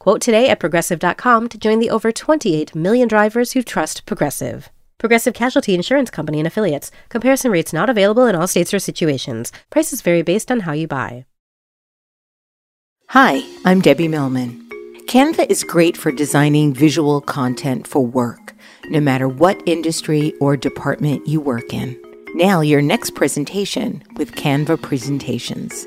Quote today at progressive.com to join the over 28 million drivers who trust Progressive. Progressive Casualty Insurance Company and Affiliates. Comparison rates not available in all states or situations. Prices vary based on how you buy. Hi, I'm Debbie Millman. Canva is great for designing visual content for work, no matter what industry or department you work in. Now, your next presentation with Canva Presentations.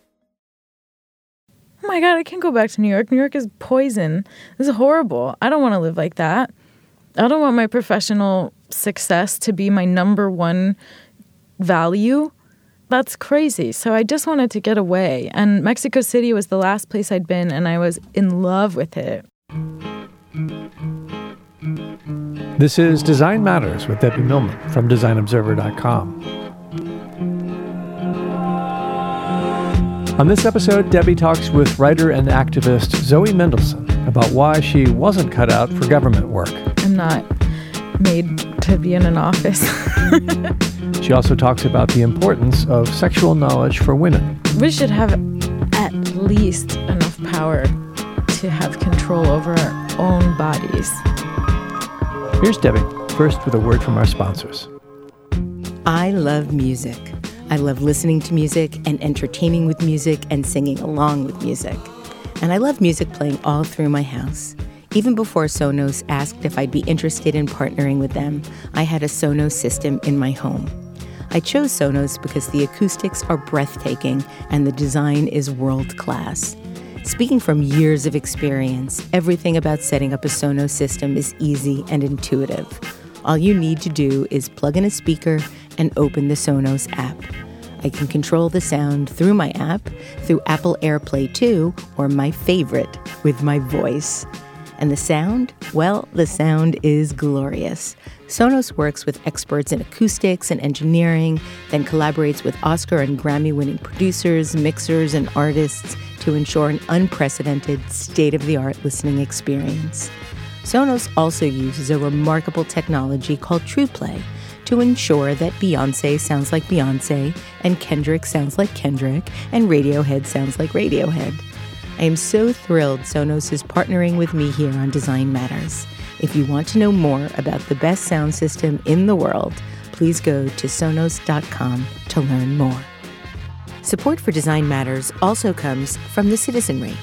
Oh my God, I can't go back to New York. New York is poison. This is horrible. I don't want to live like that. I don't want my professional success to be my number one value. That's crazy. So I just wanted to get away. And Mexico City was the last place I'd been, and I was in love with it. This is Design Matters with Debbie Millman from DesignObserver.com. On this episode, Debbie talks with writer and activist Zoe Mendelson about why she wasn't cut out for government work. I'm not made to be in an office. she also talks about the importance of sexual knowledge for women. We should have at least enough power to have control over our own bodies. Here's Debbie, first with a word from our sponsors. I love music. I love listening to music and entertaining with music and singing along with music. And I love music playing all through my house. Even before Sonos asked if I'd be interested in partnering with them, I had a Sonos system in my home. I chose Sonos because the acoustics are breathtaking and the design is world class. Speaking from years of experience, everything about setting up a Sonos system is easy and intuitive. All you need to do is plug in a speaker and open the Sonos app. I can control the sound through my app, through Apple AirPlay 2, or my favorite, with my voice. And the sound? Well, the sound is glorious. Sonos works with experts in acoustics and engineering, then collaborates with Oscar and Grammy winning producers, mixers, and artists to ensure an unprecedented, state of the art listening experience. Sonos also uses a remarkable technology called TruePlay to ensure that Beyonce sounds like Beyonce, and Kendrick sounds like Kendrick, and Radiohead sounds like Radiohead. I am so thrilled Sonos is partnering with me here on Design Matters. If you want to know more about the best sound system in the world, please go to sonos.com to learn more. Support for Design Matters also comes from the citizenry.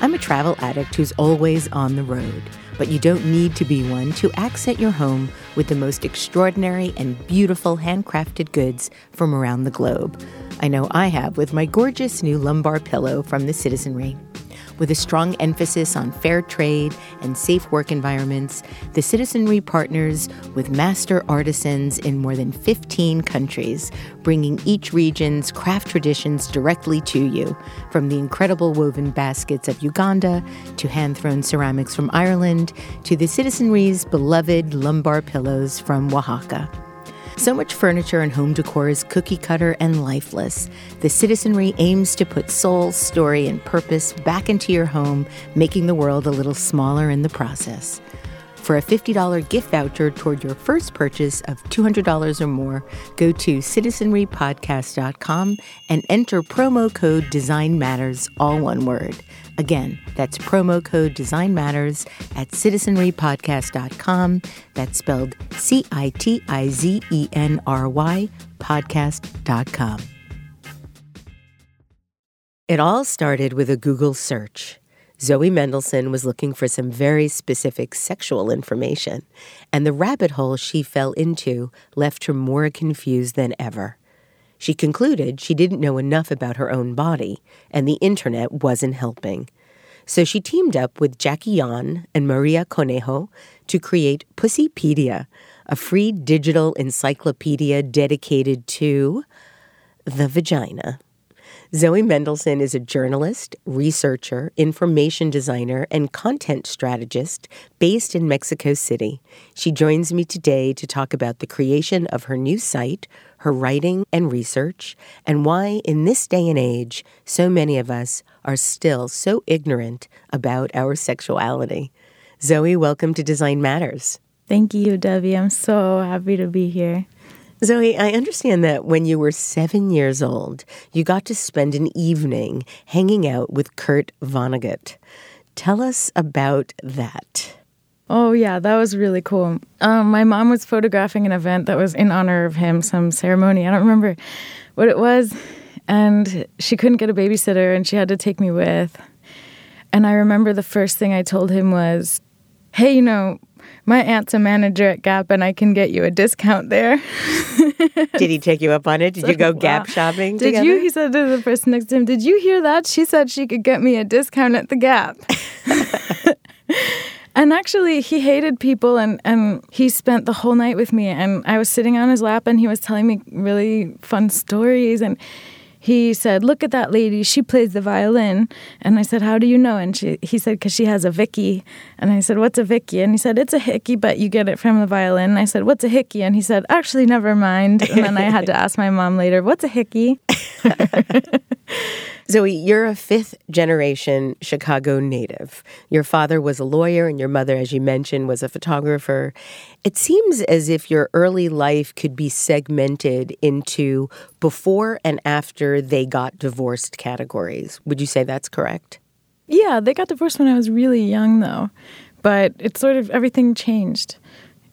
I'm a travel addict who's always on the road but you don't need to be one to accent your home with the most extraordinary and beautiful handcrafted goods from around the globe. I know I have with my gorgeous new lumbar pillow from the Citizenry. With a strong emphasis on fair trade and safe work environments, the Citizenry partners with master artisans in more than 15 countries, bringing each region's craft traditions directly to you, from the incredible woven baskets of Uganda to hand thrown ceramics from Ireland to the Citizenry's beloved lumbar pillows from Oaxaca. So much furniture and home decor is cookie cutter and lifeless. The citizenry aims to put soul, story, and purpose back into your home, making the world a little smaller in the process. For a $50 gift voucher toward your first purchase of $200 or more, go to citizenrypodcast.com and enter promo code Design Matters, all one word. Again, that's promo code Design Matters at citizenrypodcast.com. That's spelled C I T I Z E N R Y podcast.com. It all started with a Google search. Zoe Mendelson was looking for some very specific sexual information, and the rabbit hole she fell into left her more confused than ever. She concluded she didn't know enough about her own body, and the internet wasn't helping. So she teamed up with Jackie Yan and Maria Conejo to create Pussypedia, a free digital encyclopedia dedicated to the vagina. Zoe Mendelson is a journalist, researcher, information designer, and content strategist based in Mexico City. She joins me today to talk about the creation of her new site, her writing and research, and why, in this day and age, so many of us are still so ignorant about our sexuality. Zoe, welcome to Design Matters. Thank you, Debbie. I'm so happy to be here. Zoe, I understand that when you were seven years old, you got to spend an evening hanging out with Kurt Vonnegut. Tell us about that. Oh, yeah, that was really cool. Um, my mom was photographing an event that was in honor of him, some ceremony. I don't remember what it was. And she couldn't get a babysitter, and she had to take me with. And I remember the first thing I told him was, Hey, you know, my aunt's a manager at Gap and I can get you a discount there. Did he take you up on it? Did you go wow. Gap shopping Did together? you? He said to the person next to him, Did you hear that? She said she could get me a discount at the Gap. and actually, he hated people and, and he spent the whole night with me. And I was sitting on his lap and he was telling me really fun stories. And he said, "Look at that lady. She plays the violin." And I said, "How do you know?" And she, he said, "Cause she has a Vicky." And I said, "What's a Vicky?" And he said, "It's a hickey, but you get it from the violin." And I said, "What's a hickey?" And he said, "Actually, never mind." And then I had to ask my mom later, "What's a hickey?" Zoe, you're a fifth generation Chicago native. Your father was a lawyer, and your mother, as you mentioned, was a photographer. It seems as if your early life could be segmented into before and after they got divorced categories. Would you say that's correct? Yeah, they got divorced when I was really young, though. But it's sort of everything changed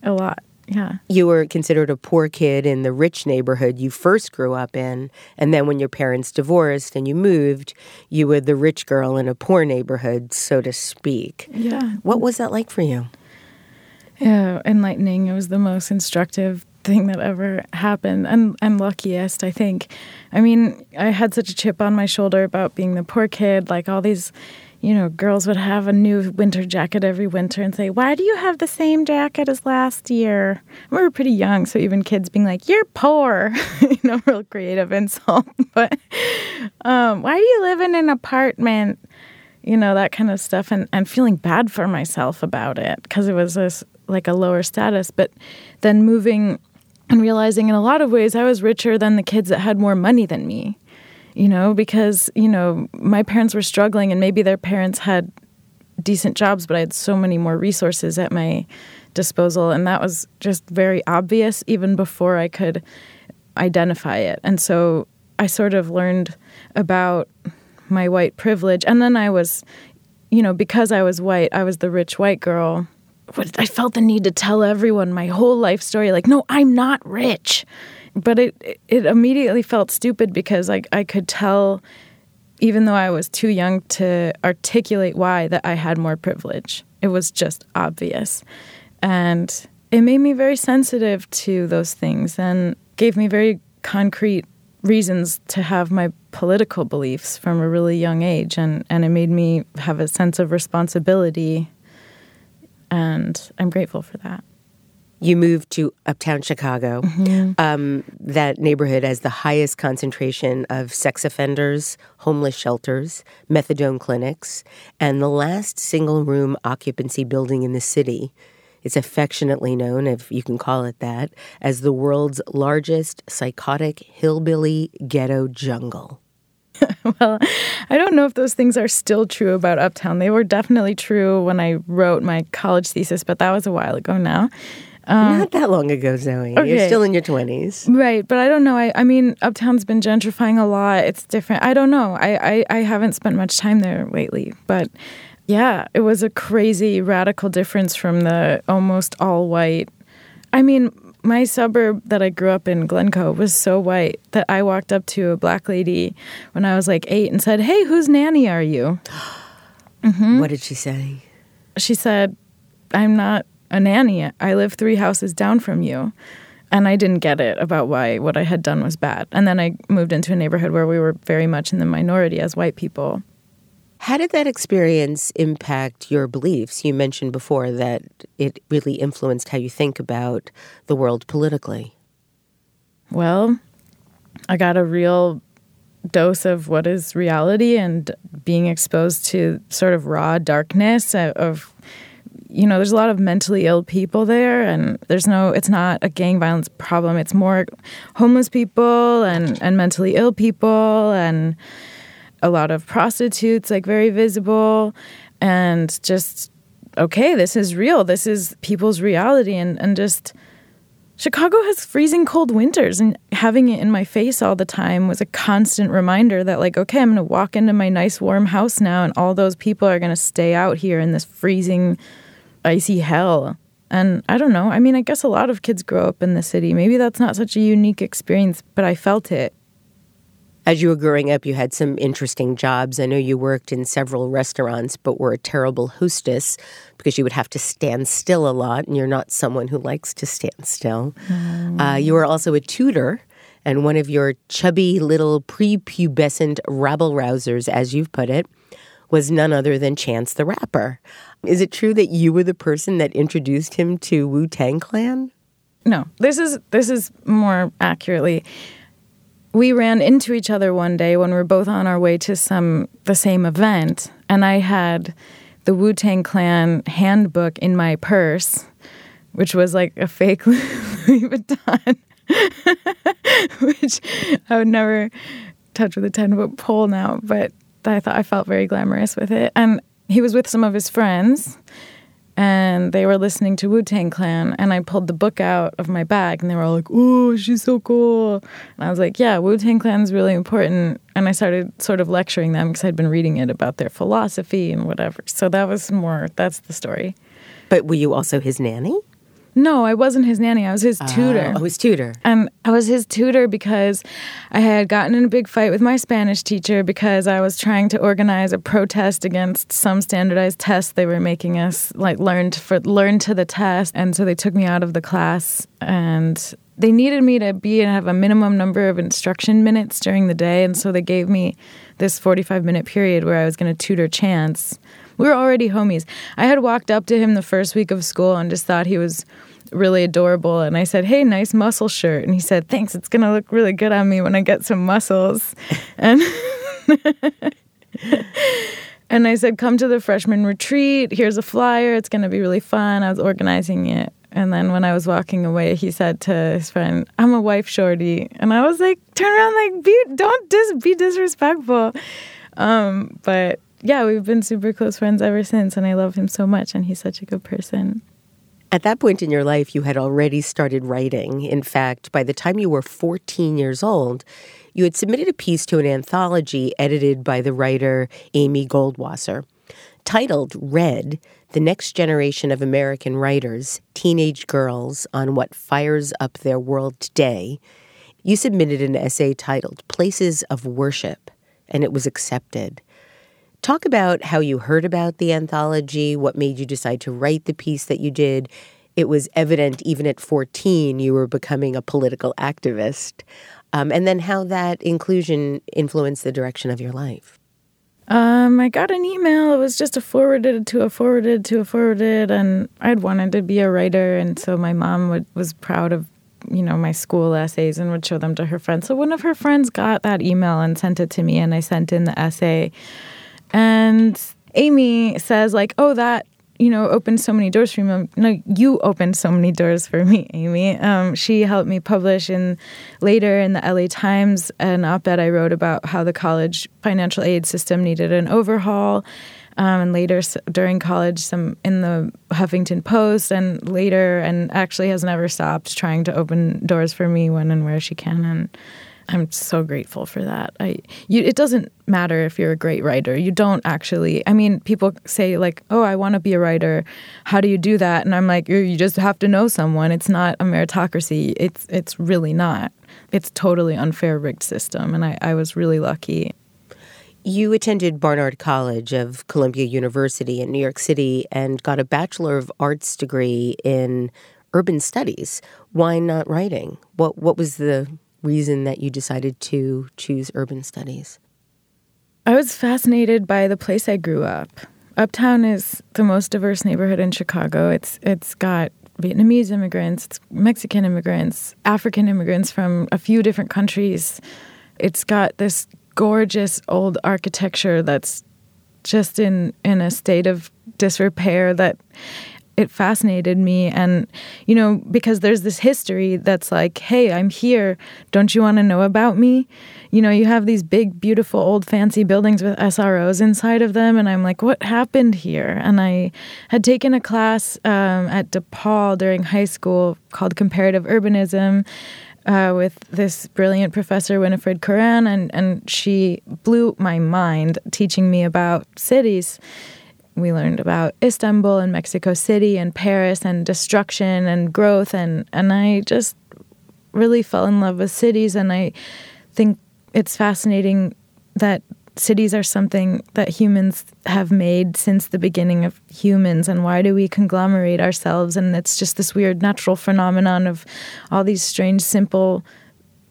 a lot. Yeah. You were considered a poor kid in the rich neighborhood you first grew up in. And then when your parents divorced and you moved, you were the rich girl in a poor neighborhood, so to speak. Yeah. What was that like for you? Yeah, enlightening. It was the most instructive thing that ever happened and and luckiest i think i mean i had such a chip on my shoulder about being the poor kid like all these you know, girls would have a new winter jacket every winter and say, Why do you have the same jacket as last year? We were pretty young, so even kids being like, You're poor, you know, real creative insult. but um, why do you live in an apartment? You know, that kind of stuff, and, and feeling bad for myself about it because it was this, like a lower status. But then moving and realizing in a lot of ways I was richer than the kids that had more money than me you know, because, you know, my parents were struggling and maybe their parents had decent jobs, but I had so many more resources at my disposal. And that was just very obvious even before I could identify it. And so I sort of learned about my white privilege. And then I was, you know, because I was white, I was the rich white girl. I felt the need to tell everyone my whole life story like, no, I'm not rich but it it immediately felt stupid because like I could tell even though I was too young to articulate why that I had more privilege. It was just obvious. And it made me very sensitive to those things and gave me very concrete reasons to have my political beliefs from a really young age and, and it made me have a sense of responsibility and I'm grateful for that. You moved to uptown Chicago. Mm-hmm. Um, that neighborhood has the highest concentration of sex offenders, homeless shelters, methadone clinics, and the last single room occupancy building in the city. It's affectionately known, if you can call it that, as the world's largest psychotic hillbilly ghetto jungle. well, I don't know if those things are still true about Uptown. They were definitely true when I wrote my college thesis, but that was a while ago now. Um, Not that long ago, Zoe. Okay. You're still in your 20s. Right. But I don't know. I, I mean, Uptown's been gentrifying a lot. It's different. I don't know. I, I, I haven't spent much time there lately. But yeah, it was a crazy radical difference from the almost all white. I mean, my suburb that I grew up in, Glencoe, was so white that I walked up to a black lady when I was like eight and said, Hey, whose nanny are you? Mm-hmm. What did she say? She said, I'm not a nanny. I live three houses down from you. And I didn't get it about why what I had done was bad. And then I moved into a neighborhood where we were very much in the minority as white people. How did that experience impact your beliefs? You mentioned before that it really influenced how you think about the world politically. Well, I got a real dose of what is reality and being exposed to sort of raw darkness of you know there's a lot of mentally ill people there and there's no it's not a gang violence problem it's more homeless people and and mentally ill people and a lot of prostitutes like very visible and just okay this is real this is people's reality and and just Chicago has freezing cold winters, and having it in my face all the time was a constant reminder that, like, okay, I'm going to walk into my nice warm house now, and all those people are going to stay out here in this freezing, icy hell. And I don't know. I mean, I guess a lot of kids grow up in the city. Maybe that's not such a unique experience, but I felt it. As you were growing up, you had some interesting jobs. I know you worked in several restaurants, but were a terrible hostess because you would have to stand still a lot, and you're not someone who likes to stand still. Mm. Uh, you were also a tutor, and one of your chubby little prepubescent rabble rousers, as you've put it, was none other than Chance the Rapper. Is it true that you were the person that introduced him to Wu Tang Clan? No, this is this is more accurately we ran into each other one day when we were both on our way to some the same event, and I had the Wu Tang Clan handbook in my purse, which was like a fake Louis Vuitton, which I would never touch with a ten foot pole now. But I thought I felt very glamorous with it, and he was with some of his friends and they were listening to Wu Tang Clan, and I pulled the book out of my bag, and they were all like, "Oh, she's so cool," and I was like, "Yeah, Wu Tang Clan is really important." And I started sort of lecturing them because I'd been reading it about their philosophy and whatever. So that was more. That's the story. But were you also his nanny? No, I wasn't his nanny. I was his tutor. Oh, his tutor. And I was his tutor because I had gotten in a big fight with my Spanish teacher because I was trying to organize a protest against some standardized test they were making us like learn to, for learn to the test. And so they took me out of the class and they needed me to be and have a minimum number of instruction minutes during the day. And so they gave me this 45 minute period where I was going to tutor Chance we were already homies. I had walked up to him the first week of school and just thought he was really adorable. And I said, Hey, nice muscle shirt. And he said, Thanks. It's going to look really good on me when I get some muscles. and. and I said, Come to the freshman retreat. Here's a flyer. It's going to be really fun. I was organizing it. And then when I was walking away, he said to his friend, I'm a wife shorty. And I was like, Turn around, like, be, don't dis- be disrespectful. Um, but yeah, we've been super close friends ever since, and I love him so much, and he's such a good person. At that point in your life, you had already started writing. In fact, by the time you were 14 years old, you had submitted a piece to an anthology edited by the writer Amy Goldwasser. Titled Red The Next Generation of American Writers, Teenage Girls on What Fires Up Their World Today, you submitted an essay titled Places of Worship, and it was accepted. Talk about how you heard about the anthology, what made you decide to write the piece that you did. It was evident even at 14 you were becoming a political activist. Um, and then how that inclusion influenced the direction of your life. Um, I got an email. It was just a forwarded to a forwarded to a forwarded, and I'd wanted to be a writer, and so my mom would, was proud of you know my school essays and would show them to her friends. So one of her friends got that email and sent it to me, and I sent in the essay. And Amy says, like, oh, that, you know, opened so many doors for me. No, you opened so many doors for me, Amy. Um, she helped me publish in later in the LA Times an op ed I wrote about how the college financial aid system needed an overhaul. Um, and later during college, some in the Huffington Post, and later, and actually has never stopped trying to open doors for me when and where she can. And I'm so grateful for that. I you, it doesn't matter if you're a great writer. You don't actually. I mean, people say like, "Oh, I want to be a writer. How do you do that?" And I'm like, "You just have to know someone. It's not a meritocracy. It's it's really not. It's totally unfair rigged system." And I, I was really lucky. You attended Barnard College of Columbia University in New York City and got a Bachelor of Arts degree in urban studies. Why not writing? What what was the reason that you decided to choose urban studies? I was fascinated by the place I grew up. Uptown is the most diverse neighborhood in Chicago. It's it's got Vietnamese immigrants, it's Mexican immigrants, African immigrants from a few different countries. It's got this gorgeous old architecture that's just in in a state of disrepair that it fascinated me. And you know because there's this history that's like hey i'm here. Don't you want to know about me? You know you have these big beautiful old fancy buildings with sros inside of them. And i'm like what happened here? And i had taken a class um, at depaul during high school called comparative urbanism uh, with this brilliant professor winifred Curran, and, and she blew my mind teaching me about cities we learned about Istanbul and Mexico City and Paris and destruction and growth. And and I just really fell in love with cities. And I think it's fascinating that cities are something that humans have made since the beginning of humans. And why do we conglomerate ourselves? And it's just this weird natural phenomenon of all these strange simple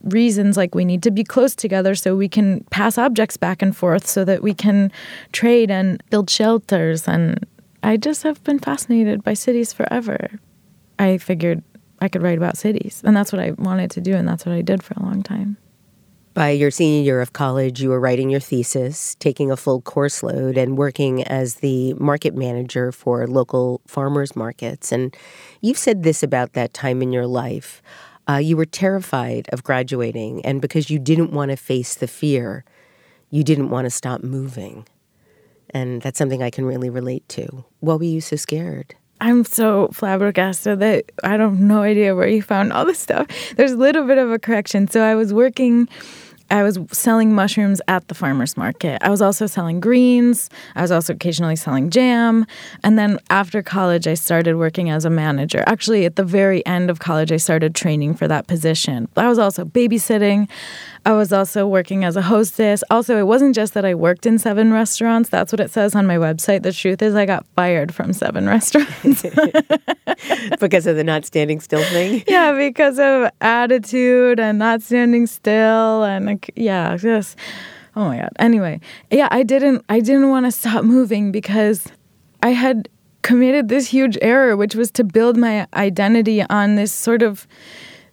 reasons like we need to be close together so we can pass objects back and forth so that we can trade and build shelters and I just have been fascinated by cities forever. I figured I could write about cities and that's what I wanted to do and that's what I did for a long time. By your senior year of college, you were writing your thesis, taking a full course load, and working as the market manager for local farmers markets. And you've said this about that time in your life. Uh, you were terrified of graduating, and because you didn't want to face the fear, you didn't want to stop moving. And that's something I can really relate to. Why were you so scared? I'm so flabbergasted that I don't have no idea where you found all this stuff. There's a little bit of a correction. So I was working I was selling mushrooms at the farmer's market. I was also selling greens. I was also occasionally selling jam. And then after college, I started working as a manager. Actually, at the very end of college, I started training for that position. I was also babysitting. I was also working as a hostess. Also, it wasn't just that I worked in seven restaurants. That's what it says on my website. The truth is, I got fired from seven restaurants because of the not standing still thing. Yeah, because of attitude and not standing still, and like, yeah, just oh my god. Anyway, yeah, I didn't, I didn't want to stop moving because I had committed this huge error, which was to build my identity on this sort of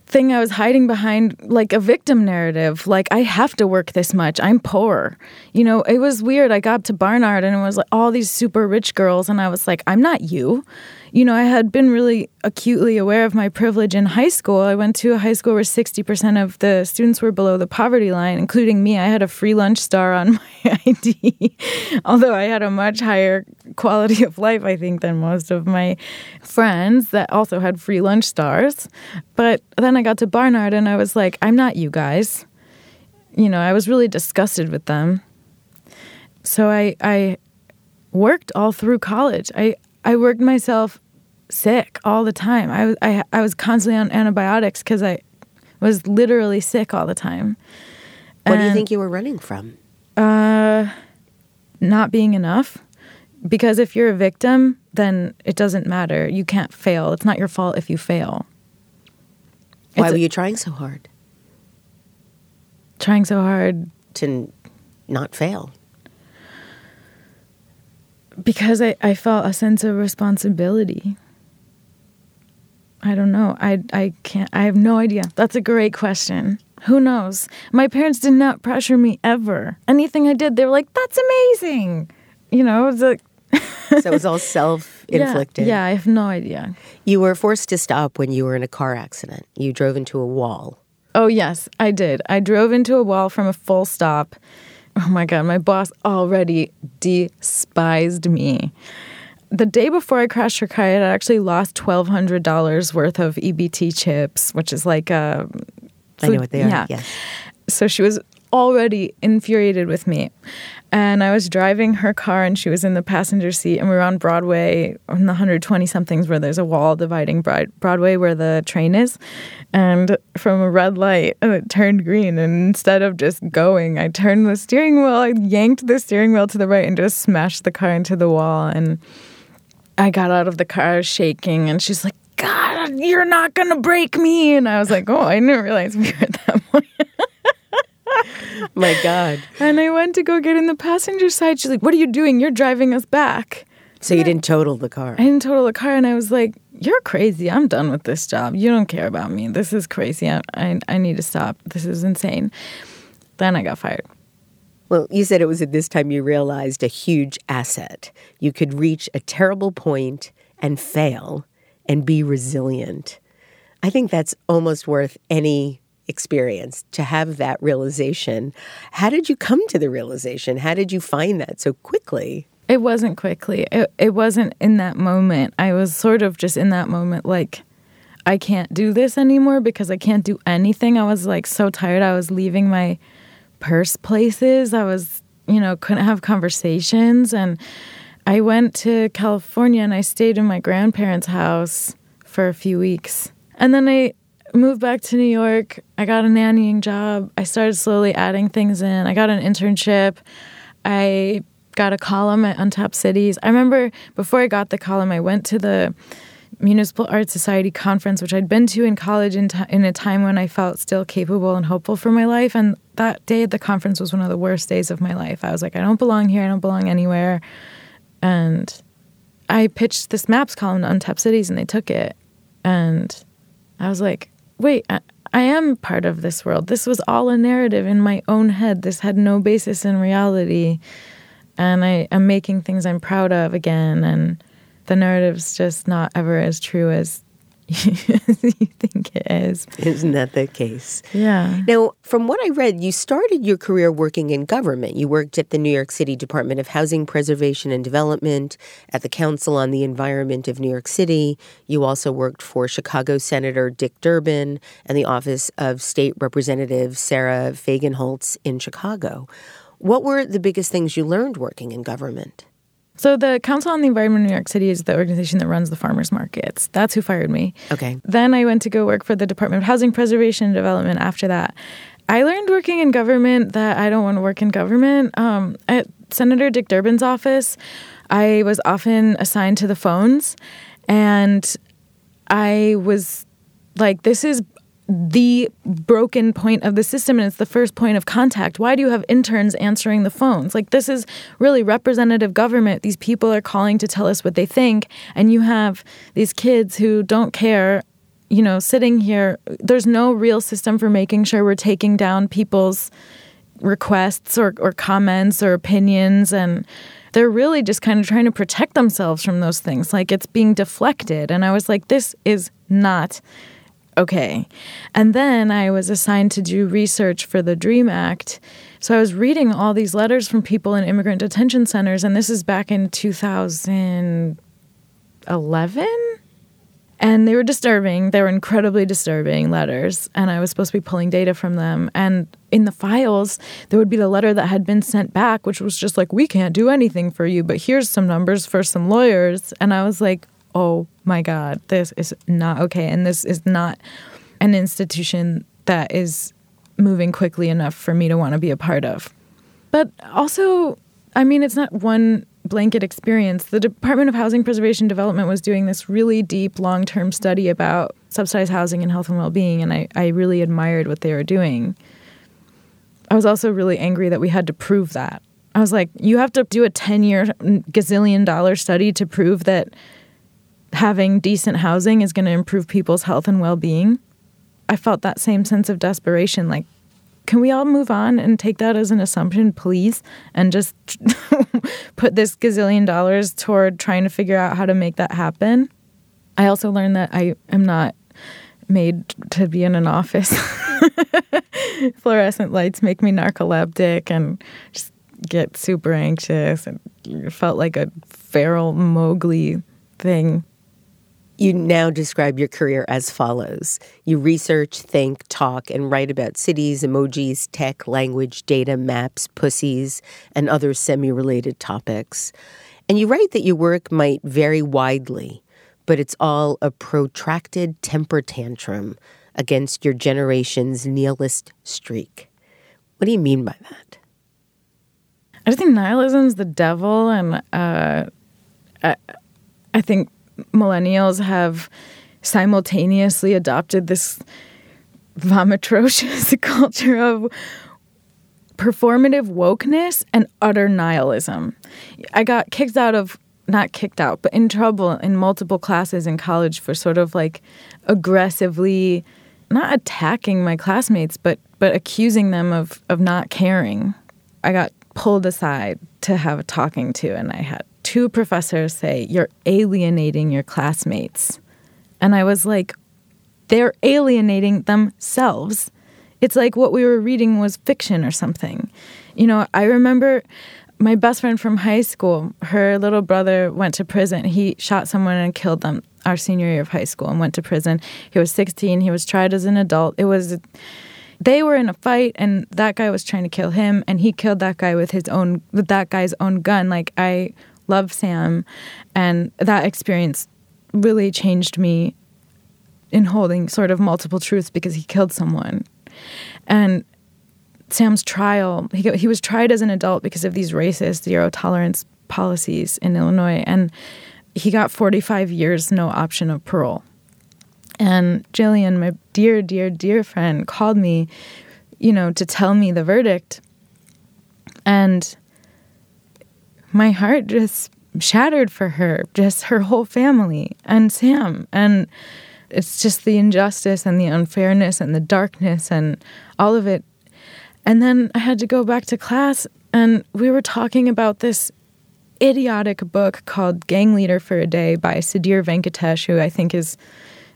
thing I was hiding behind like a victim narrative. Like, I have to work this much. I'm poor. You know, it was weird. I got to Barnard and it was like all these super rich girls. And I was like, I'm not you you know, I had been really acutely aware of my privilege in high school. I went to a high school where 60% of the students were below the poverty line, including me. I had a free lunch star on my ID, although I had a much higher quality of life, I think, than most of my friends that also had free lunch stars. But then I got to Barnard and I was like, I'm not you guys. You know, I was really disgusted with them. So I, I worked all through college. I, I worked myself sick all the time. I was I, I was constantly on antibiotics because I was literally sick all the time. What and, do you think you were running from? Uh, not being enough. Because if you're a victim, then it doesn't matter. You can't fail. It's not your fault if you fail. Why it's were you trying so hard? Trying so hard to not fail because I, I felt a sense of responsibility. I don't know. I I can't I have no idea. That's a great question. Who knows? My parents did not pressure me ever. Anything I did, they were like, "That's amazing." You know, it was like so it was all self-inflicted. Yeah, yeah, I have no idea. You were forced to stop when you were in a car accident. You drove into a wall. Oh, yes, I did. I drove into a wall from a full stop Oh my God, my boss already despised me. The day before I crashed her car, I actually lost $1,200 worth of EBT chips, which is like a. Food, I know what they are. Yeah. Yes. So she was already infuriated with me. And I was driving her car and she was in the passenger seat. And we were on Broadway on the 120 somethings where there's a wall dividing Broadway where the train is. And from a red light, uh, it turned green. And instead of just going, I turned the steering wheel, I yanked the steering wheel to the right and just smashed the car into the wall. And I got out of the car shaking. And she's like, God, you're not to break me. And I was like, oh, I didn't realize we were at that point. My God. And I went to go get in the passenger side. She's like, What are you doing? You're driving us back. So you didn't total the car? I didn't total the car. And I was like, You're crazy. I'm done with this job. You don't care about me. This is crazy. I, I, I need to stop. This is insane. Then I got fired. Well, you said it was at this time you realized a huge asset. You could reach a terrible point and fail and be resilient. I think that's almost worth any experience to have that realization. How did you come to the realization? How did you find that so quickly? It wasn't quickly. It, it wasn't in that moment. I was sort of just in that moment, like, I can't do this anymore because I can't do anything. I was like so tired. I was leaving my purse places. I was, you know, couldn't have conversations. And I went to California and I stayed in my grandparents' house for a few weeks. And then I moved back to New York. I got a nannying job. I started slowly adding things in. I got an internship. I got a column at Untapped Cities. I remember before I got the column, I went to the Municipal Art Society conference, which I'd been to in college in, t- in a time when I felt still capable and hopeful for my life. And that day at the conference was one of the worst days of my life. I was like, I don't belong here. I don't belong anywhere. And I pitched this maps column to Untapped Cities, and they took it. And I was like, wait, I, I am part of this world. This was all a narrative in my own head. This had no basis in reality. And I am making things I'm proud of again. And the narrative's just not ever as true as you think it is. Isn't that the case? Yeah. Now, from what I read, you started your career working in government. You worked at the New York City Department of Housing Preservation and Development, at the Council on the Environment of New York City. You also worked for Chicago Senator Dick Durbin and the Office of State Representative Sara Feigenholtz in Chicago. What were the biggest things you learned working in government? So the Council on the Environment in New York City is the organization that runs the farmers markets. That's who fired me. Okay. Then I went to go work for the Department of Housing Preservation and Development after that. I learned working in government that I don't want to work in government. Um, at Senator Dick Durbin's office, I was often assigned to the phones, and I was like, this is the broken point of the system and it's the first point of contact. Why do you have interns answering the phones? Like, this is really representative government. These people are calling to tell us what they think, and you have these kids who don't care, you know, sitting here. There's no real system for making sure we're taking down people's requests or, or comments or opinions and they're really just kind of trying to protect themselves from those things like it's being deflected and i was like this is not okay. And then I was assigned to do research for the DREAM Act. So I was reading all these letters from people in immigrant detention centers, and this is back in 2011. And they were disturbing. They were incredibly disturbing letters. And I was supposed to be pulling data from them. And in the files, there would be the letter that had been sent back, which was just like, we can't do anything for you, but here's some numbers for some lawyers. And I was like, oh my God, this is not okay. And this is not an institution that is moving quickly enough for me to want to be a part of. But also, I mean, it's not one blanket experience. The Department of Housing Preservation Development was doing this really deep, long term study about subsidized housing and health and well being, and I, I really admired what they were doing. I was also really angry that we had to prove that. I was like, you have to do a 10 year gazillion dollar study to prove that having decent housing is going to improve people's health and well being. I felt that same sense of desperation. Like, can we all move on and take that as an assumption, please? And just put this gazillion dollars toward trying to figure out how to make that happen. I also learned that I am not made to be in an office. Fluorescent lights make me narcoleptic and just get super anxious and felt like a feral Mowgli thing You now describe your career as follows you research, think, talk, and write about cities, emojis, tech, language, data, maps, pussies, and other semi related topics. And you write that your work might vary widely, but it's all a protracted temper tantrum against your generation's nihilist streak. What do you mean by that? I just think nihilism's the devil, and uh, I, I think millennials have simultaneously adopted this vomitrocious culture of performative wokeness and utter nihilism. I got kicked out of not kicked out, but in trouble in multiple classes in college for sort of like aggressively not attacking my classmates, but but accusing them of of not caring. I got pulled aside to have a talking to and I had two professors say, You're alienating your classmates. And I was like, They're alienating themselves. It's like what we were reading was fiction or something. You know, I remember my best friend from high school, her little brother went to prison. He shot someone and killed them our senior year of high school and went to prison. He was 16. He was tried as an adult. It was they were in a fight and that guy was trying to kill him and he killed that guy with his own with that guy's own gun. Like I love Sam. And that experience really changed me in holding sort of multiple truths because he killed someone. And Sam's trial, he, he was tried as an adult because of these racist zero tolerance policies in Illinois. And he got 45 years, no option of parole. And Jillian, my dear, dear, dear friend, called me, you know, to tell me the verdict. And my heart just shattered for her, just her whole family and Sam. And it's just the injustice and the unfairness and the darkness and all of it. And then I had to go back to class and we were talking about this idiotic book called Gang Leader for a Day by Sudhir Venkatesh, who I think is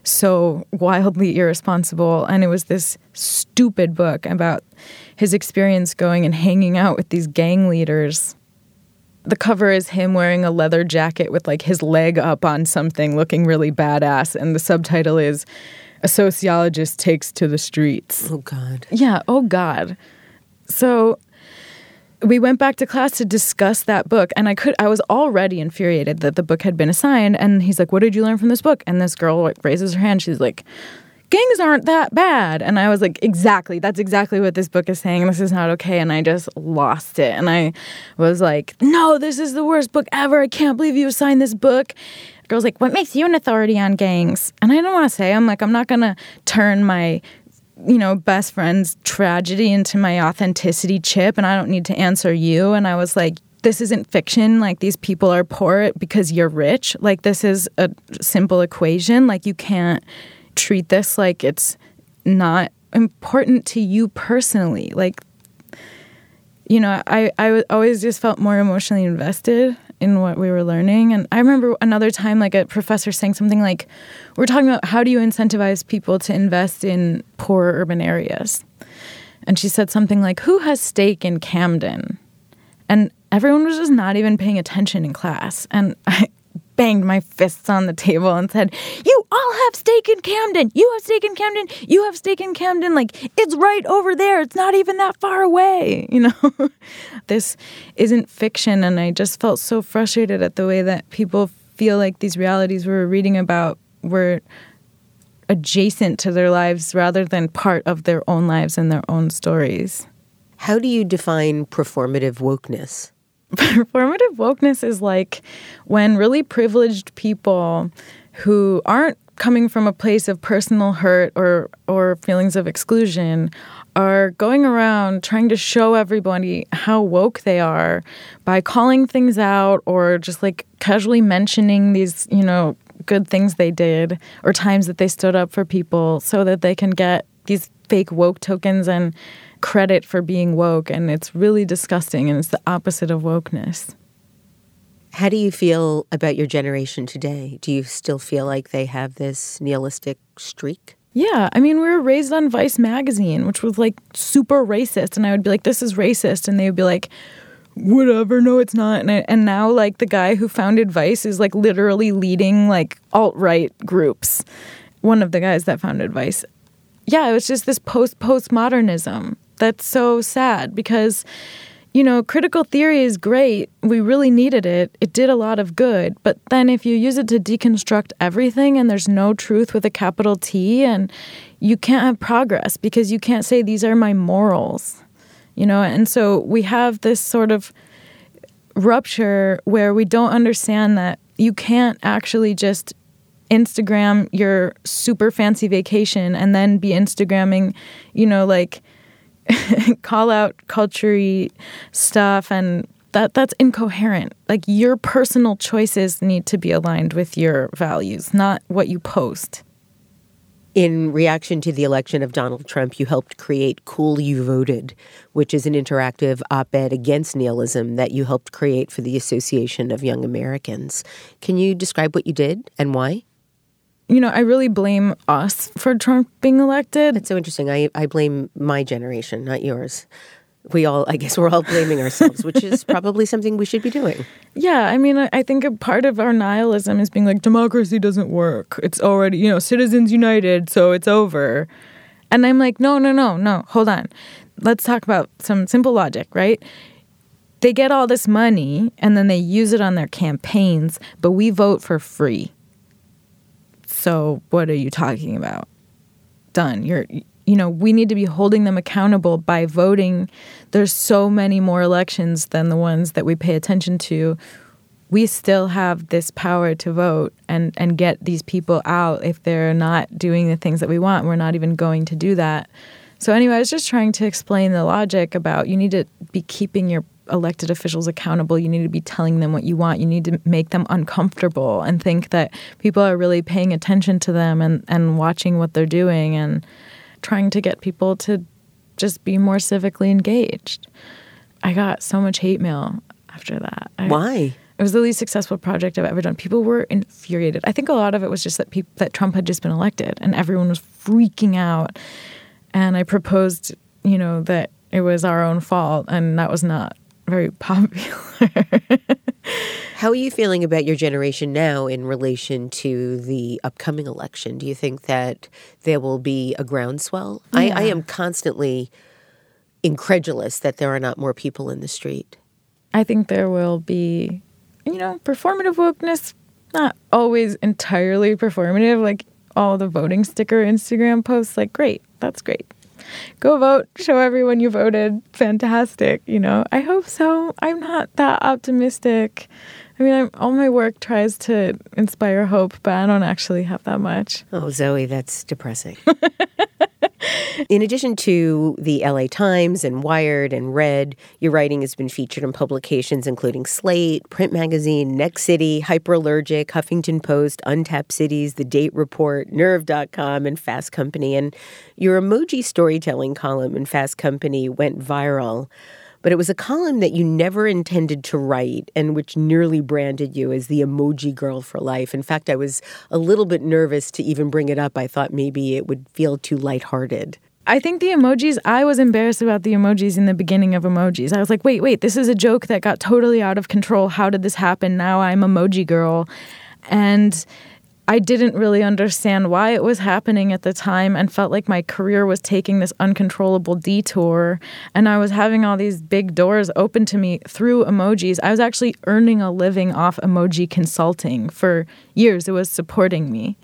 so wildly irresponsible. And it was this stupid book about his experience going and hanging out with these gang leaders the cover is him wearing a leather jacket with like his leg up on something looking really badass and the subtitle is a sociologist takes to the streets. Oh god. Yeah oh god. So we went back to class to discuss that book and i could i was already infuriated that the book had been assigned and he's like what did you learn from this book? And this girl like raises her hand. She's like gangs aren't that bad. And I was like, exactly. That's exactly what this book is saying. This is not okay. And I just lost it. And I was like, no, this is the worst book ever. I can't believe you assigned this book. The girl's like, what makes you an authority on gangs? And I don't want to say, I'm like, I'm not going to turn my you know, best friend's tragedy into my authenticity chip, and I don't need to answer you. And I was like, this isn't fiction. Like, these people are poor because you're rich. Like, this is a simple equation. Like, you can't treat this like it's not important to you personally. Like, you know, I, I always just felt more emotionally invested in what we were learning. And I remember another time, like a professor saying something like, we're talking about how do you incentivize people to invest in poor urban areas? And she said something like, who has stake in Camden? And everyone was just not even paying attention in class. And I, banged my fists on the table and said, You all have stake in Camden. You have stake in Camden. You have stake in Camden. Like, it's right over there. It's not even that far away. You know, this isn't fiction. And I just felt so frustrated at the way that people feel like these realities we were reading about were adjacent to their lives rather than part of their own lives and their own stories. How do you define performative wokeness? performative wokeness is like when really privileged people who aren't coming from a place of personal hurt or or feelings of exclusion are going around trying to show everybody how woke they are by calling things out or just like casually mentioning these, you know, good things they did or times that they stood up for people so that they can get these fake woke tokens and credit for being woke, and it's really disgusting, and it's the opposite of wokeness. How do you feel about your generation today? Do you still feel like they have this nihilistic streak? Yeah, I mean, we were raised on Vice magazine, which was like super racist, and I would be like, "This is racist," and they would be like, whatever, no, it's not. And, I, and now, like, the guy who founded Vice is like literally leading like alt right groups. One of the guys that founded Vice. Yeah, it was just this post postmodernism that's so sad because you know, critical theory is great. We really needed it. It did a lot of good. But then if you use it to deconstruct everything and there's no truth with a capital T and you can't have progress because you can't say these are my morals. You know, and so we have this sort of rupture where we don't understand that you can't actually just Instagram your super fancy vacation and then be Instagramming, you know, like call out culture stuff and that that's incoherent. Like your personal choices need to be aligned with your values, not what you post. In reaction to the election of Donald Trump, you helped create Cool You Voted, which is an interactive op ed against nihilism that you helped create for the Association of Young Americans. Can you describe what you did and why? You know, I really blame us for Trump being elected. That's so interesting. I, I blame my generation, not yours. We all, I guess, we're all blaming ourselves, which is probably something we should be doing. Yeah, I mean, I think a part of our nihilism is being like, democracy doesn't work. It's already, you know, citizens united, so it's over. And I'm like, no, no, no, no, hold on. Let's talk about some simple logic, right? They get all this money and then they use it on their campaigns, but we vote for free. So what are you talking about? Done. You're you know, we need to be holding them accountable by voting. There's so many more elections than the ones that we pay attention to. We still have this power to vote and, and get these people out if they're not doing the things that we want. We're not even going to do that. So, anyway, I was just trying to explain the logic about you need to be keeping your elected officials accountable. You need to be telling them what you want. You need to make them uncomfortable and think that people are really paying attention to them and, and watching what they're doing and trying to get people to just be more civically engaged. I got so much hate mail after that. I, Why? It was the least successful project I've ever done. People were infuriated. I think a lot of it was just that people, that Trump had just been elected and everyone was freaking out. And I proposed, you know, that it was our own fault and that was not very popular. How are you feeling about your generation now in relation to the upcoming election? Do you think that there will be a groundswell? Yeah. I, I am constantly incredulous that there are not more people in the street. I think there will be, you know, performative wokeness, not always entirely performative, like all the voting sticker Instagram posts, like, great, that's great go vote, show everyone you voted. Fantastic. You know, I hope so. I'm not that optimistic. I mean, I'm, all my work tries to inspire hope, but I don't actually have that much. Oh, Zoe, that's depressing. In addition to the LA Times and Wired and Red, your writing has been featured in publications including Slate, Print Magazine, Next City, Hyperallergic, Huffington Post, Untapped Cities, The Date Report, Nerve.com, and Fast Company. And your emoji storytelling column in Fast Company went viral but it was a column that you never intended to write and which nearly branded you as the emoji girl for life. In fact, I was a little bit nervous to even bring it up. I thought maybe it would feel too lighthearted. I think the emojis, I was embarrassed about the emojis in the beginning of emojis. I was like, wait, wait, this is a joke that got totally out of control. How did this happen? Now I'm emoji girl. And I didn't really understand why it was happening at the time and felt like my career was taking this uncontrollable detour. And I was having all these big doors open to me through emojis. I was actually earning a living off emoji consulting for years, it was supporting me.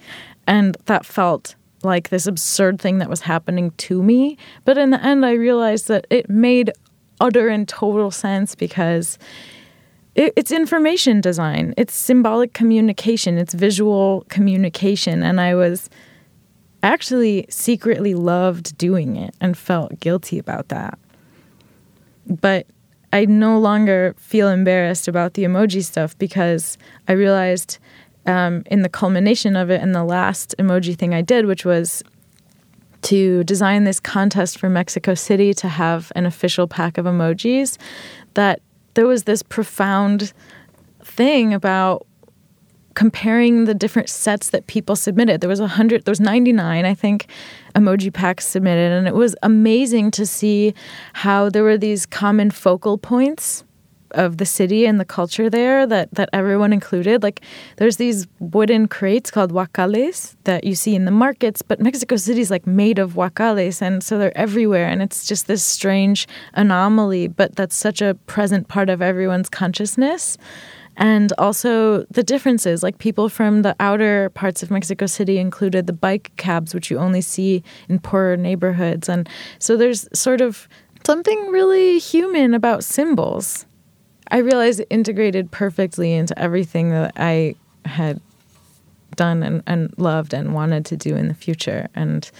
And that felt like this absurd thing that was happening to me. But in the end, I realized that it made utter and total sense because it, it's information design, it's symbolic communication, it's visual communication. And I was actually secretly loved doing it and felt guilty about that. But I no longer feel embarrassed about the emoji stuff because I realized um, in the culmination of it and the last emoji thing I did, which was to design this contest for Mexico City to have an official pack of emojis, that there was this profound thing about comparing the different sets that people submitted. There was a hundred, there was 99, I think, emoji packs submitted. And it was amazing to see how there were these common focal points of the city and the culture there that that everyone included. Like there's these wooden crates called huacales that you see in the markets, but Mexico City is like made of huacales, and so they're everywhere, and it's just this strange anomaly, but that's such a present part of everyone's consciousness and also the differences like people from the outer parts of mexico city included the bike cabs which you only see in poorer neighborhoods and so there's sort of something really human about symbols i realized it integrated perfectly into everything that i had done and, and loved and wanted to do in the future and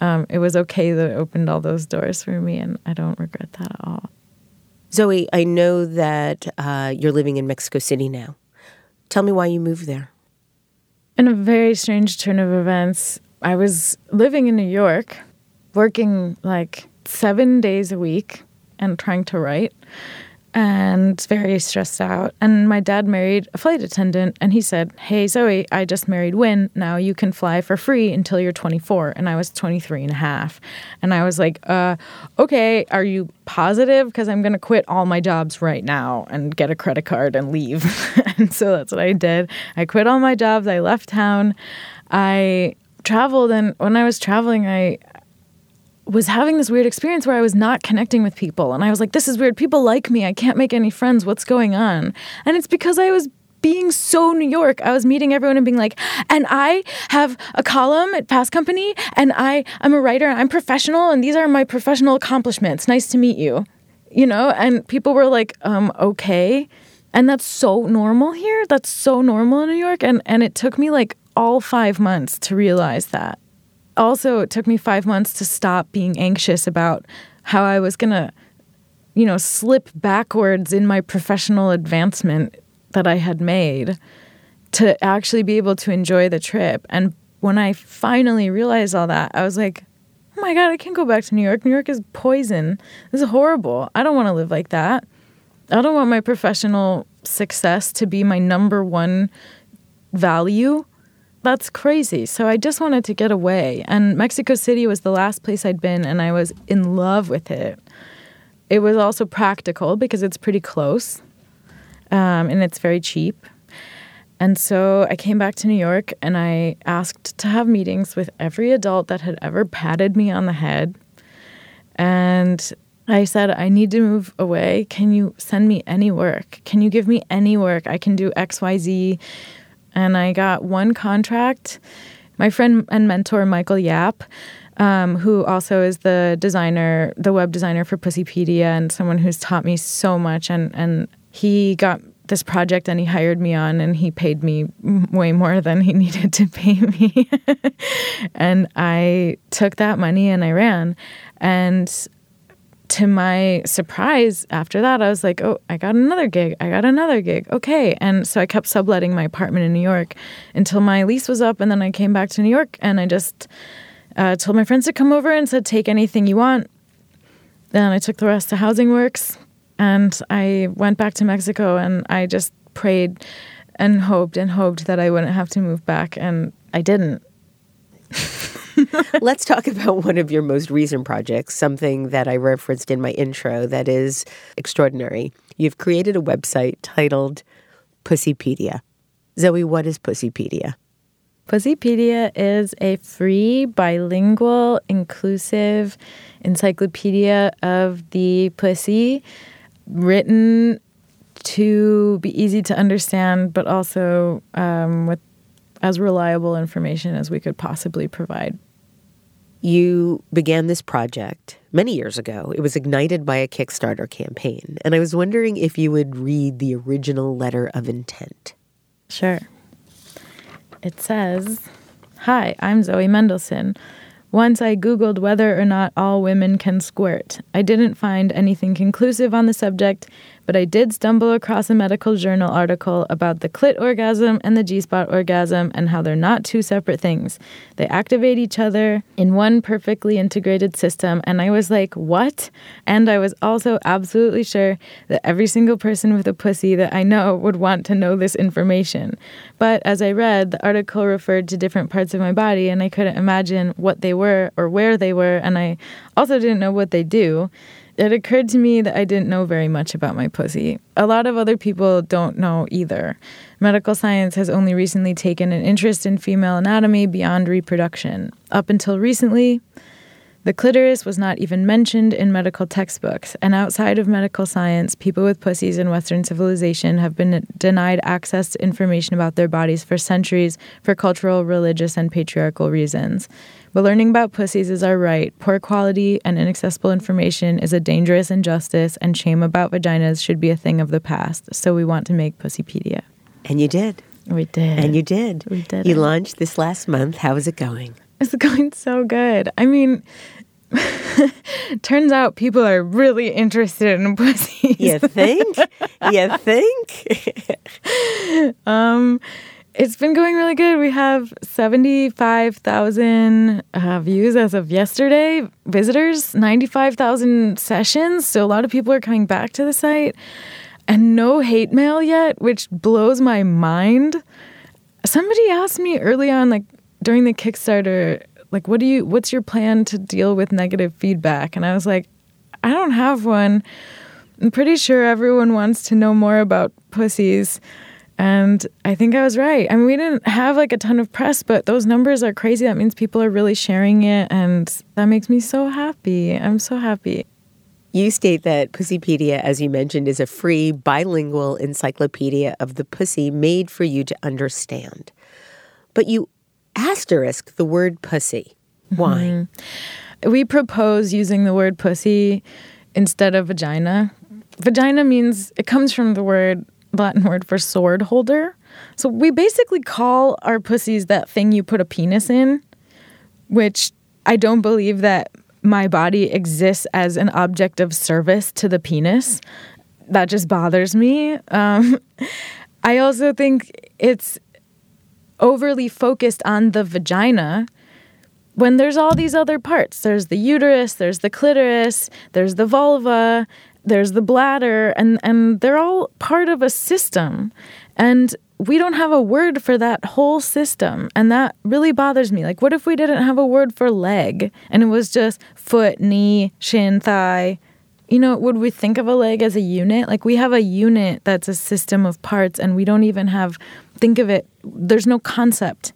um, it was okay that it opened all those doors for me and i don't regret that at all Zoe, I know that uh, you're living in Mexico City now. Tell me why you moved there. In a very strange turn of events, I was living in New York, working like seven days a week and trying to write and very stressed out. And my dad married a flight attendant, and he said, Hey, Zoe, I just married Win. Now you can fly for free until you're 24. And I was 23 and a half. And I was like, uh, Okay, are you positive? Because I'm going to quit all my jobs right now and get a credit card and leave. and so that's what I did. I quit all my jobs. I left town. I traveled. And when I was traveling, I, was having this weird experience where I was not connecting with people. And I was like, this is weird. People like me. I can't make any friends. What's going on? And it's because I was being so New York. I was meeting everyone and being like, and I have a column at Fast Company and I I'm a writer. And I'm professional and these are my professional accomplishments. Nice to meet you. You know, and people were like, um, okay. And that's so normal here. That's so normal in New York. And and it took me like all five months to realize that also it took me five months to stop being anxious about how I was to, you know, slip backwards in my professional advancement that I had made to actually be able to enjoy the trip. And when I finally realized all that, I was like, oh my God, I can't go back to New York. New York is poison. This is horrible. I don't want to live like that. I don't want my professional success to be my number one value that's crazy. So I just wanted to get away. And Mexico City was the last place I'd been, and I was in love with it. It was also practical because it's pretty close um, and it's very cheap. And so I came back to New York and I asked to have meetings with every adult that had ever patted me on the head. And I said, I need to move away. Can you send me any work? Can you give me any work? I can do XYZ and I got one contract. My friend and mentor, Michael Yap, um, who also is the designer, the web designer for Pussypedia, and someone who's taught me so much. And, and he got this project and he hired me on and he paid me way more than he needed to pay me. and I took that money and I ran. And to my surprise, after that, I was like, oh, I got another gig. I got another gig. Okay. And so I kept subletting my apartment in New York until my lease was up. And then I came back to New York and I just uh, told my friends to come over and said, take anything you want. Then I took the rest to Housing Works and I went back to Mexico and I just prayed and hoped and hoped that I wouldn't have to move back. And I didn't. Let's talk about one of your most recent projects, something that I referenced in my intro that is extraordinary. You've created a website titled Pussypedia. Zoe, what is Pussypedia? Pussypedia is a free, bilingual, inclusive encyclopedia of the pussy written to be easy to understand, but also um, with as reliable information as we could possibly provide. You began this project many years ago. It was ignited by a Kickstarter campaign. And I was wondering if you would read the original letter of intent. Sure. It says Hi, I'm Zoe Mendelson. Once I Googled whether or not all women can squirt. I didn't find anything conclusive on the subject, but I did stumble across a medical journal article about the clit orgasm and the G spot orgasm and how they're not two separate things. They activate each other in one perfectly integrated system. And I was like, what? And I was also absolutely sure that every single person with a pussy that I know would want to know this information. But as I read, the article referred to different parts of my body, and I couldn't imagine what they were or where they were. And I also didn't know what they do. It occurred to me that I didn't know very much about my pussy. A lot of other people don't know either. Medical science has only recently taken an interest in female anatomy beyond reproduction. Up until recently, the clitoris was not even mentioned in medical textbooks, and outside of medical science, people with pussies in Western civilization have been denied access to information about their bodies for centuries for cultural, religious, and patriarchal reasons. But learning about pussies is our right. Poor quality and inaccessible information is a dangerous injustice, and shame about vaginas should be a thing of the past. So we want to make Pussypedia. And you did. We did. And you did. We did You it. launched this last month. How is it going? It's going so good. I mean, turns out people are really interested in pussies. You think? you think? Um, it's been going really good. We have 75,000 uh, views as of yesterday, visitors, 95,000 sessions. So a lot of people are coming back to the site and no hate mail yet, which blows my mind. Somebody asked me early on, like during the Kickstarter, like, what do you, what's your plan to deal with negative feedback? And I was like, I don't have one. I'm pretty sure everyone wants to know more about pussies. And I think I was right. I mean, we didn't have like a ton of press, but those numbers are crazy. That means people are really sharing it. And that makes me so happy. I'm so happy. You state that Pussypedia, as you mentioned, is a free bilingual encyclopedia of the pussy made for you to understand. But you asterisk the word pussy. Why? Mm-hmm. We propose using the word pussy instead of vagina. Vagina means, it comes from the word, Latin word for sword holder. So we basically call our pussies that thing you put a penis in, which I don't believe that my body exists as an object of service to the penis. That just bothers me. Um, I also think it's overly focused on the vagina when there's all these other parts. There's the uterus, there's the clitoris, there's the vulva, there's the bladder, and, and they're all part of a system. And we don't have a word for that whole system. And that really bothers me. Like, what if we didn't have a word for leg and it was just foot, knee, shin, thigh? You know, would we think of a leg as a unit? Like, we have a unit that's a system of parts, and we don't even have, think of it, there's no concept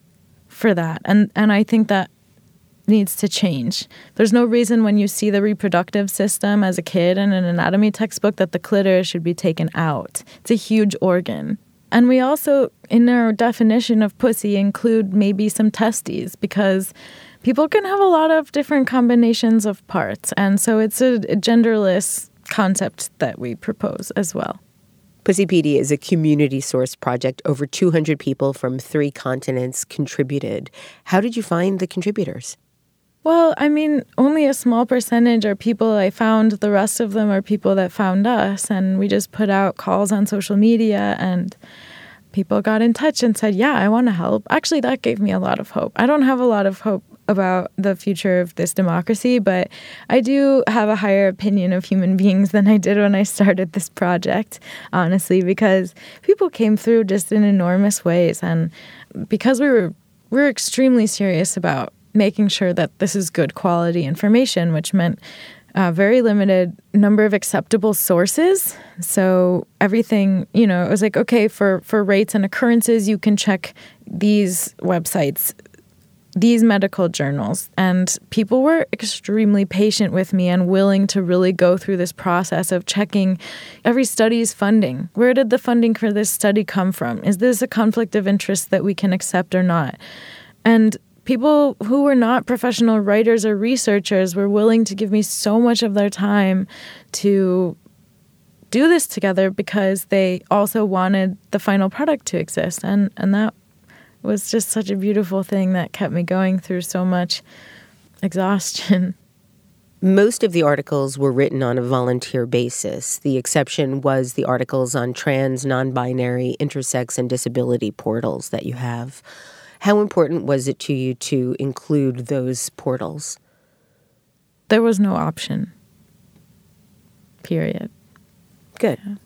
for that. And, and I think that needs to change. There's no reason when you see the reproductive system as a kid in an anatomy textbook that the clitoris should be taken out. It's a huge organ. And we also, in our definition of pussy, include maybe some testes because people can have a lot of different combinations of parts. And so it's a, a genderless concept that we propose as well. Pussypedia is a community source project. Over 200 people from three continents contributed. How did you find the contributors? Well, I mean, only a small percentage are people I found. The rest of them are people that found us. And we just put out calls on social media, and people got in touch and said, Yeah, I want to help. Actually, that gave me a lot of hope. I don't have a lot of hope about the future of this democracy, but I do have a higher opinion of human beings than I did when I started this project, honestly, because people came through just in enormous ways. And because we were, we were extremely serious about making sure that this is good quality information, which meant a very limited number of acceptable sources. So everything, you know, it was like okay for for rates and occurrences, you can check these websites, these medical journals, and people were extremely patient with me and willing to really go through this process of checking every study's funding. Where did the funding for this study come from? Is this a conflict of interest that we can accept or not? And people who were not professional writers or researchers were willing to give me so much of their time to do this together because they also wanted the final product to exist and and that was just such a beautiful thing that kept me going through so much exhaustion Most of the articles were written on a volunteer basis. The exception was the articles on trans, non binary, intersex, and disability portals that you have. How important was it to you to include those portals? there was no option period Good.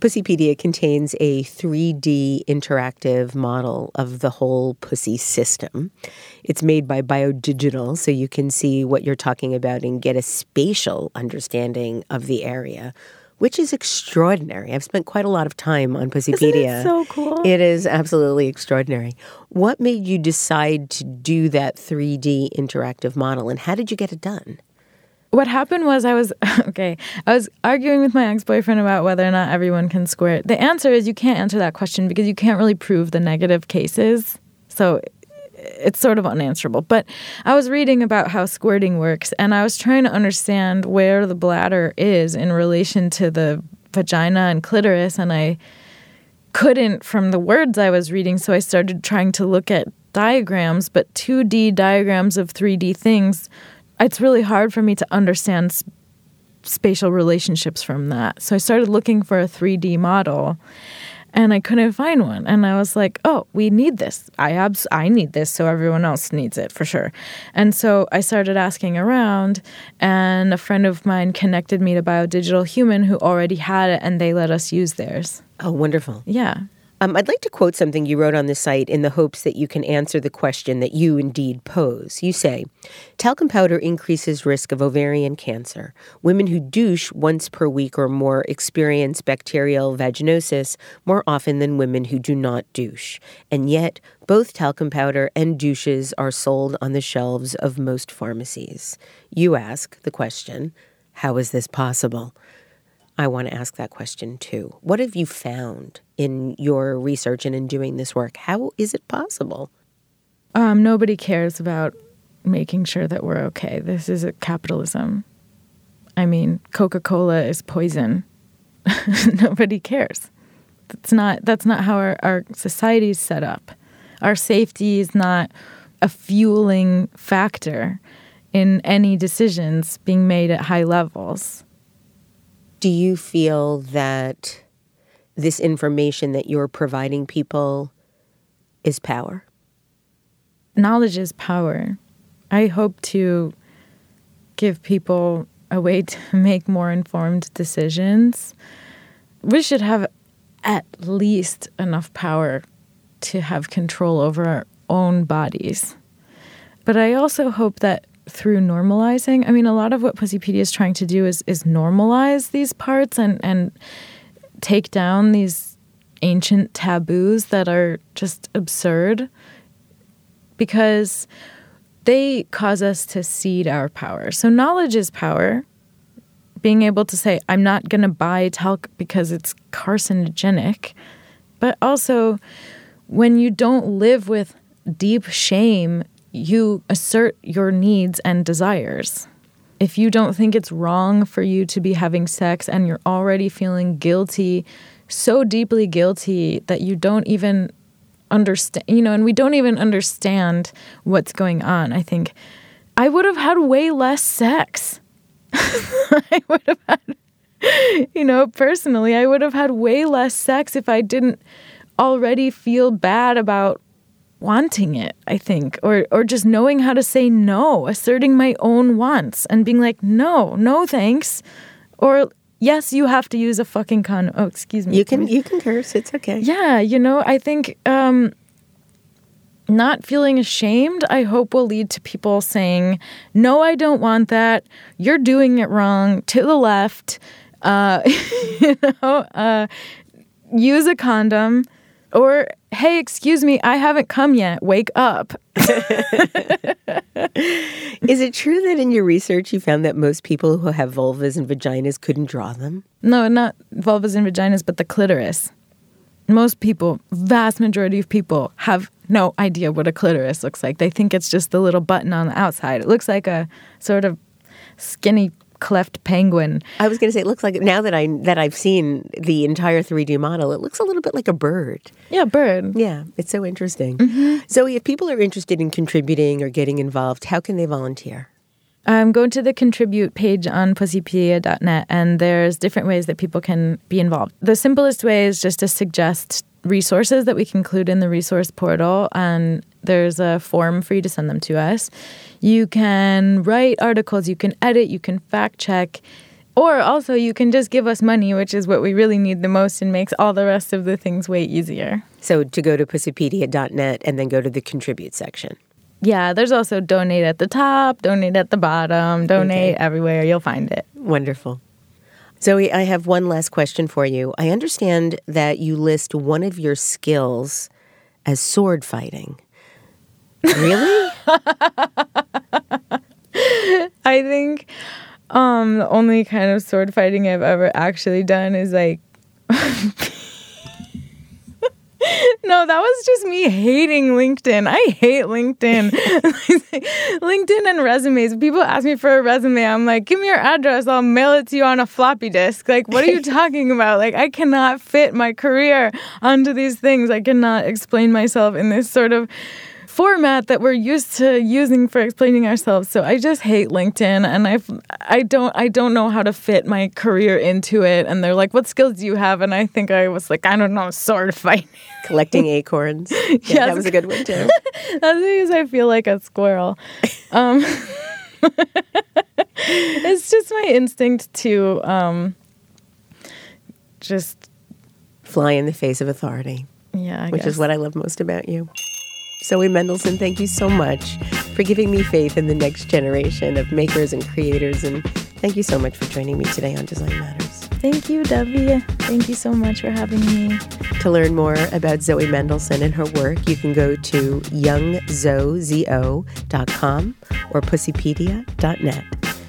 Pussypedia contains a 3D interactive model of the whole pussy system. It's made by Biodigital, so you can see what you're talking about and get a spatial understanding of the area, which is extraordinary. I've spent quite a lot of time on Pussypedia. It so cool? It is absolutely extraordinary. What made you decide to do that 3D interactive model, and how did you get it done? what happened was I was okay. I was arguing with my ex boyfriend about whether or not everyone can squirt. The answer is you can't answer that question because you can't really prove the negative cases. So it's sort of unanswerable. But I was reading about how squirting works and I was trying to understand where the bladder is in relation to the vagina and clitoris. And I couldn't from the words I was reading. So I started trying to look at diagrams, but 2D diagrams of 3D things it's really hard for me to understand sp- spatial relationships from that. So I started looking for a 3D model and I couldn't find one. And I was like, "Oh, we need this. I abs- I need this, so everyone else needs it for sure." And so I started asking around, and a friend of mine connected me to Biodigital Human who already had it, and they let us use theirs. Oh, wonderful. Yeah. Um, I'd like to quote something you wrote on the site in the hopes that you can answer the question that you indeed pose. You say, Talcum powder increases risk of ovarian cancer. Women who douche once per week or more experience bacterial vaginosis more often than women who do not douche. And yet, both talcum powder and douches are sold on the shelves of most pharmacies. You ask the question, how is this possible? I want to ask that question too. What have you found in your research and in doing this work? How is it possible? Um, nobody cares about making sure that we're okay. This is a capitalism. I mean, Coca Cola is poison. nobody cares. That's not that's not how our, our society is set up. Our safety is not a fueling factor in any decisions being made at high levels. Do you feel that this information that you're providing people is power? Knowledge is power. I hope to give people a way to make more informed decisions. We should have at least enough power to have control over our own bodies. But I also hope that through normalizing. I mean, a lot of what Pussypedia is trying to do is is normalize these parts and and take down these ancient taboos that are just absurd because they cause us to cede our power. So knowledge is power. Being able to say, I'm not going to buy talc because it's carcinogenic. But also, when you don't live with deep shame you assert your needs and desires. If you don't think it's wrong for you to be having sex and you're already feeling guilty, so deeply guilty that you don't even understand, you know, and we don't even understand what's going on, I think I would have had way less sex. I would have had, you know, personally, I would have had way less sex if I didn't already feel bad about wanting it, I think, or or just knowing how to say no, asserting my own wants and being like, "No, no thanks." Or yes, you have to use a fucking condom. Oh, excuse me. You can you can curse. It's okay. Yeah, you know, I think um not feeling ashamed, I hope will lead to people saying, "No, I don't want that. You're doing it wrong." To the left, uh, you know, uh, use a condom or, hey, excuse me, I haven't come yet. Wake up. Is it true that in your research you found that most people who have vulvas and vaginas couldn't draw them? No, not vulvas and vaginas, but the clitoris. Most people, vast majority of people, have no idea what a clitoris looks like. They think it's just the little button on the outside. It looks like a sort of skinny cleft penguin. I was going to say it looks like now that I that I've seen the entire 3D model, it looks a little bit like a bird. Yeah, bird. Yeah, it's so interesting. Mm-hmm. So if people are interested in contributing or getting involved, how can they volunteer? Um, go to the contribute page on pussypedia.net, and there's different ways that people can be involved. The simplest way is just to suggest resources that we can include in the resource portal, and there's a form for you to send them to us. You can write articles, you can edit, you can fact check. Or also, you can just give us money, which is what we really need the most and makes all the rest of the things way easier. So to go to pussypedia.net and then go to the contribute section. Yeah, there's also donate at the top, donate at the bottom, donate Okay. everywhere. You'll find it. Wonderful. Zoe, I have one last question for you. I understand that you list one of your skills as sword fighting. Really? I think um, the only kind of sword fighting I've ever actually done is like. no, that was just me hating LinkedIn. I hate LinkedIn. LinkedIn and resumes. People ask me for a resume. I'm like, give me your address. I'll mail it to you on a floppy disk. Like, what are you talking about? Like, I cannot fit my career onto these things. I cannot explain myself in this sort of format that we're used to using for explaining ourselves. So I just hate LinkedIn and I I don't I don't know how to fit my career into it and they're like what skills do you have and I think I was like I don't know sword fighting. Collecting acorns. Yeah, Yes. that was a good one too. That's because I feel like a squirrel. Um It's just my instinct to um just Fly in the face of authority, yeah, I which guess. is what I love most about you. Zoe Mendelson, thank you so much for giving me faith in the next generation of makers and creators. And thank you so much for joining me today on Design Matters. Thank you, Debbie. Thank you so much for having me. To learn more about Zoe Mendelson and her work, you can go to youngzozo.com or pussypedia.net.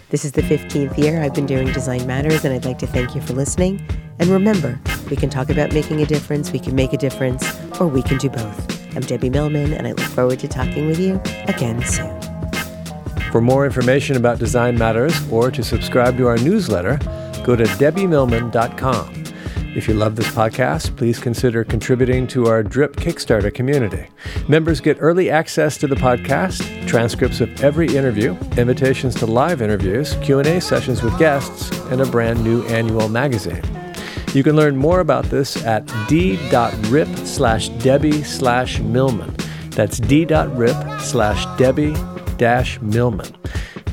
This is the 15th year I've been doing Design Matters, and I'd like to thank you for listening. And remember, we can talk about making a difference, we can make a difference, or we can do both. I'm Debbie Millman, and I look forward to talking with you again soon. For more information about Design Matters or to subscribe to our newsletter, go to debbiemillman.com. If you love this podcast, please consider contributing to our Drip Kickstarter community. Members get early access to the podcast, transcripts of every interview, invitations to live interviews, Q&A sessions with guests, and a brand new annual magazine. You can learn more about this at d.rip slash Debbie slash Millman. That's d.rip slash Debbie dash Millman.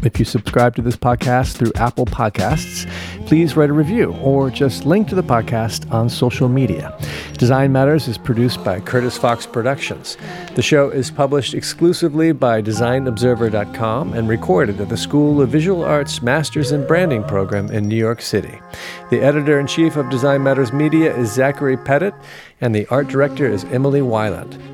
If you subscribe to this podcast through Apple Podcasts, please write a review or just link to the podcast on social media. Design Matters is produced by Curtis Fox Productions. The show is published exclusively by DesignObserver.com and recorded at the School of Visual Arts Masters in Branding program in New York City. The editor in chief of Design Matters Media is Zachary Pettit, and the art director is Emily Weiland.